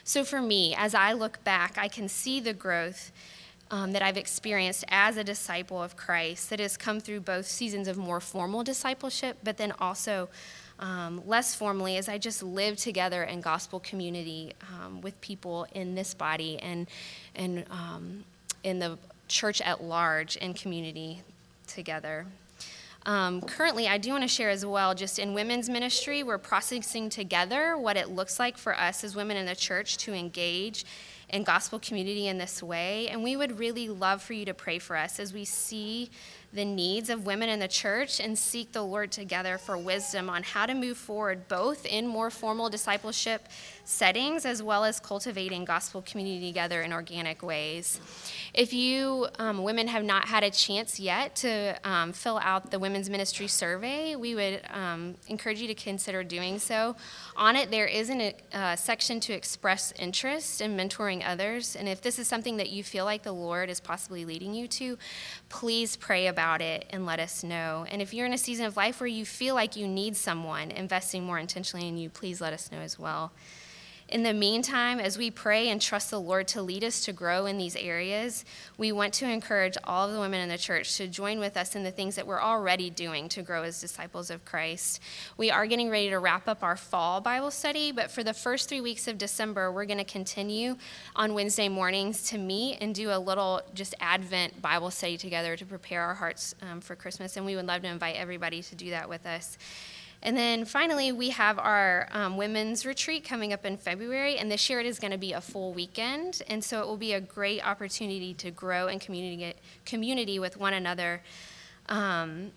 So for me, as I look back, I can see the growth um, that I've experienced as a disciple of Christ that has come through both seasons of more formal discipleship, but then also um, less formally as I just live together in gospel community um, with people in this body and, and um, in the church at large and community together. Um, currently, I do want to share as well, just in women's ministry, we're processing together what it looks like for us as women in the church to engage in gospel community in this way. And we would really love for you to pray for us as we see the needs of women in the church and seek the Lord together for wisdom on how to move forward, both in more formal discipleship settings as well as cultivating gospel community together in organic ways. If you um, women have not had a chance yet to um, fill out the women's ministry survey, we would um, encourage you to consider doing so. On it, there is a uh, section to express interest in mentoring others. And if this is something that you feel like the Lord is possibly leading you to, please pray about it and let us know. And if you're in a season of life where you feel like you need someone investing more intentionally in you, please let us know as well. In the meantime, as we pray and trust the Lord to lead us to grow in these areas, we want to encourage all of the women in the church to join with us in the things that we're already doing to grow as disciples of Christ. We are getting ready to wrap up our fall Bible study, but for the first three weeks of December, we're going to continue on Wednesday mornings to meet and do a little just Advent Bible study together to prepare our hearts um, for Christmas. And we would love to invite everybody to do that with us. And then finally, we have our um, women's retreat coming up in February, and this year it is going to be a full weekend, and so it will be a great opportunity to grow in community, community with one another. Um,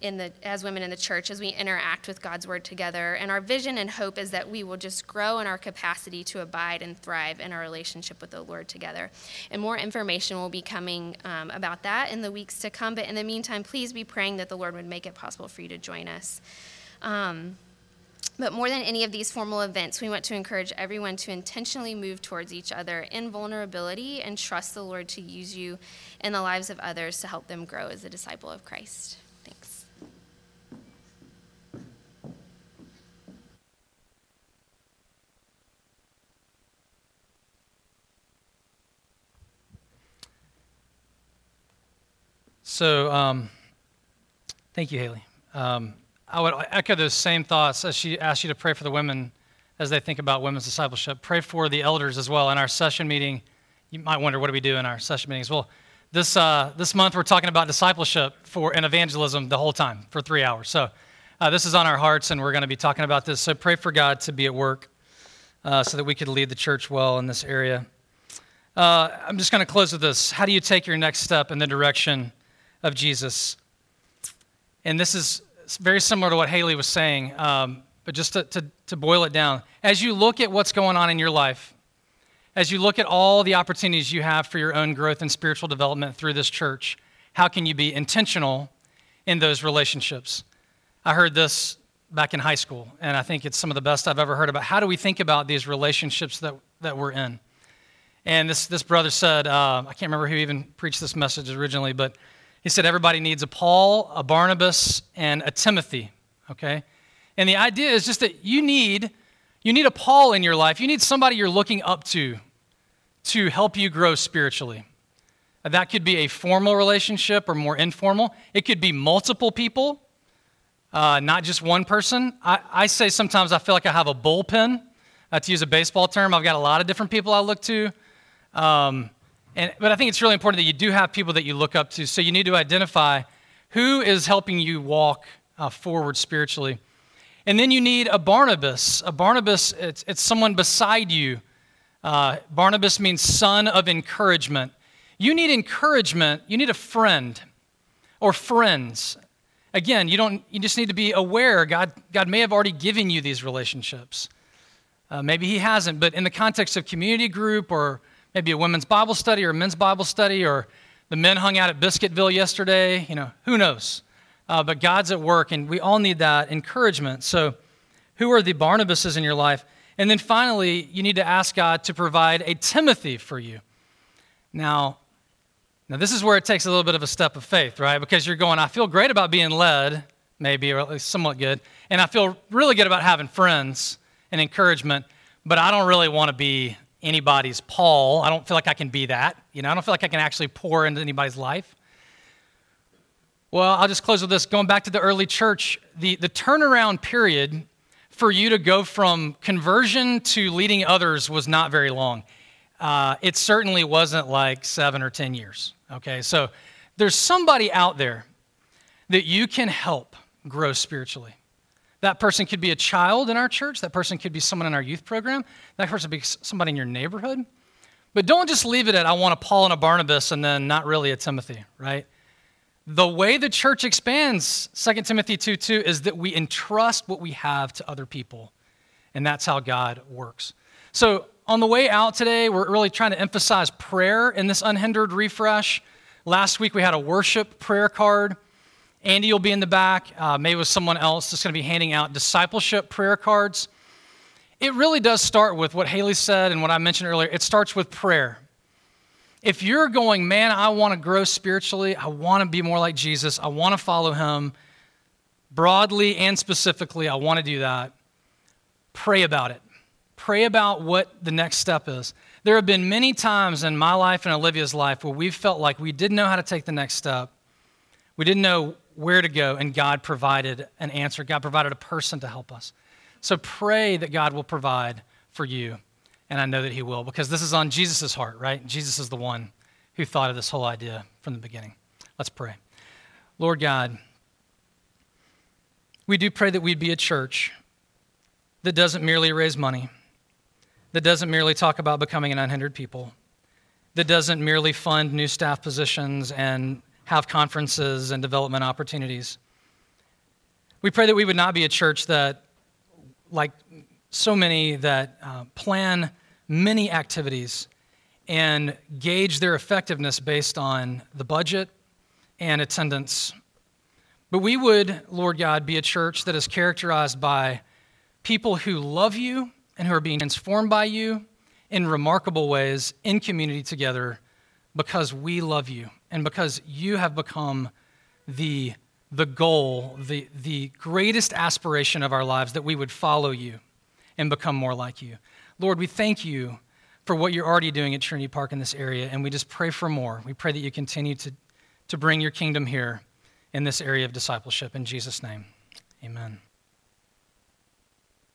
in the, as women in the church, as we interact with God's word together. And our vision and hope is that we will just grow in our capacity to abide and thrive in our relationship with the Lord together. And more information will be coming um, about that in the weeks to come. But in the meantime, please be praying that the Lord would make it possible for you to join us. Um, but more than any of these formal events, we want to encourage everyone to intentionally move towards each other in vulnerability and trust the Lord to use you in the lives of others to help them grow as a disciple of Christ. Thanks. So, um, thank you, Haley. Um, I would echo those same thoughts as she asked you to pray for the women as they think about women's discipleship. Pray for the elders as well. In our session meeting, you might wonder what do we do in our session meetings? Well, this, uh, this month we're talking about discipleship for and evangelism the whole time for three hours. So uh, this is on our hearts, and we're going to be talking about this. So pray for God to be at work uh, so that we could lead the church well in this area. Uh, I'm just going to close with this. How do you take your next step in the direction of Jesus? And this is very similar to what Haley was saying, um, but just to, to, to boil it down. As you look at what's going on in your life, as you look at all the opportunities you have for your own growth and spiritual development through this church, how can you be intentional in those relationships? I heard this back in high school, and I think it's some of the best I've ever heard about how do we think about these relationships that, that we're in. And this, this brother said, uh, I can't remember who even preached this message originally, but he said everybody needs a Paul, a Barnabas, and a Timothy, okay? And the idea is just that you need you need a Paul in your life. You need somebody you're looking up to to help you grow spiritually. That could be a formal relationship or more informal. It could be multiple people, uh, not just one person. I, I, say sometimes I feel like I have a bullpen. Uh, to use a baseball term, I've got a lot of different people I look to. Um, and, but I think it's really important that you do have people that you look up to. So you need to identify who is helping you walk uh, forward spiritually. And then you need a Barnabas. A Barnabas, it's, it's someone beside you. Uh, Barnabas means son of encouragement. You need encouragement. You need a friend or friends. Again, you, don't, you just need to be aware God, God may have already given you these relationships. Uh, maybe He hasn't, but in the context of community group or maybe a women's Bible study or a men's Bible study or the men hung out at Biscuitville yesterday, you know, who knows? uh, but God's at work, and we all need that encouragement. So, who are the Barnabases in your life? And then finally, you need to ask God to provide a Timothy for you. Now, now this is where it takes a little bit of a step of faith, right? Because you're going, I feel great about being led, maybe, or at least somewhat good, and I feel really good about having friends and encouragement, but I don't really want to be anybody's Paul. I don't feel like I can be that. You know, I don't feel like I can actually pour into anybody's life. Well, I'll just close with this. Going back to the early church, the, the turnaround period for you to go from conversion to leading others was not very long. Uh, it certainly wasn't like seven or 10 years. Okay, so there's somebody out there that you can help grow spiritually. That person could be a child in our church, that person could be someone in our youth program, that person could be somebody in your neighborhood. But don't just leave it at, I want a Paul and a Barnabas and then not really a Timothy, right? The way the church expands, 2 Timothy 2 2, is that we entrust what we have to other people. And that's how God works. So, on the way out today, we're really trying to emphasize prayer in this unhindered refresh. Last week, we had a worship prayer card. Andy will be in the back, uh, maybe with someone else that's going to be handing out discipleship prayer cards. It really does start with what Haley said and what I mentioned earlier. It starts with prayer. If you're going, man, I want to grow spiritually, I want to be more like Jesus, I want to follow him broadly and specifically, I want to do that, pray about it. Pray about what the next step is. There have been many times in my life and Olivia's life where we've felt like we didn't know how to take the next step. We didn't know where to go, and God provided an answer. God provided a person to help us. So pray that God will provide for you and I know that He will because this is on Jesus' heart, right? Jesus is the one who thought of this whole idea from the beginning. Let's pray. Lord God, we do pray that we'd be a church that doesn't merely raise money, that doesn't merely talk about becoming an unhindered people, that doesn't merely fund new staff positions and have conferences and development opportunities. We pray that we would not be a church that, like so many that uh, plan many activities and gauge their effectiveness based on the budget and attendance. But we would, Lord God, be a church that is characterized by people who love you and who are being transformed by you in remarkable ways in community together because we love you and because you have become the, the goal, the, the greatest aspiration of our lives, that we would follow you and become more like you. Lord, we thank you for what you're already doing at Trinity Park in this area, and we just pray for more. We pray that you continue to, to bring your kingdom here in this area of discipleship. In Jesus' name, amen.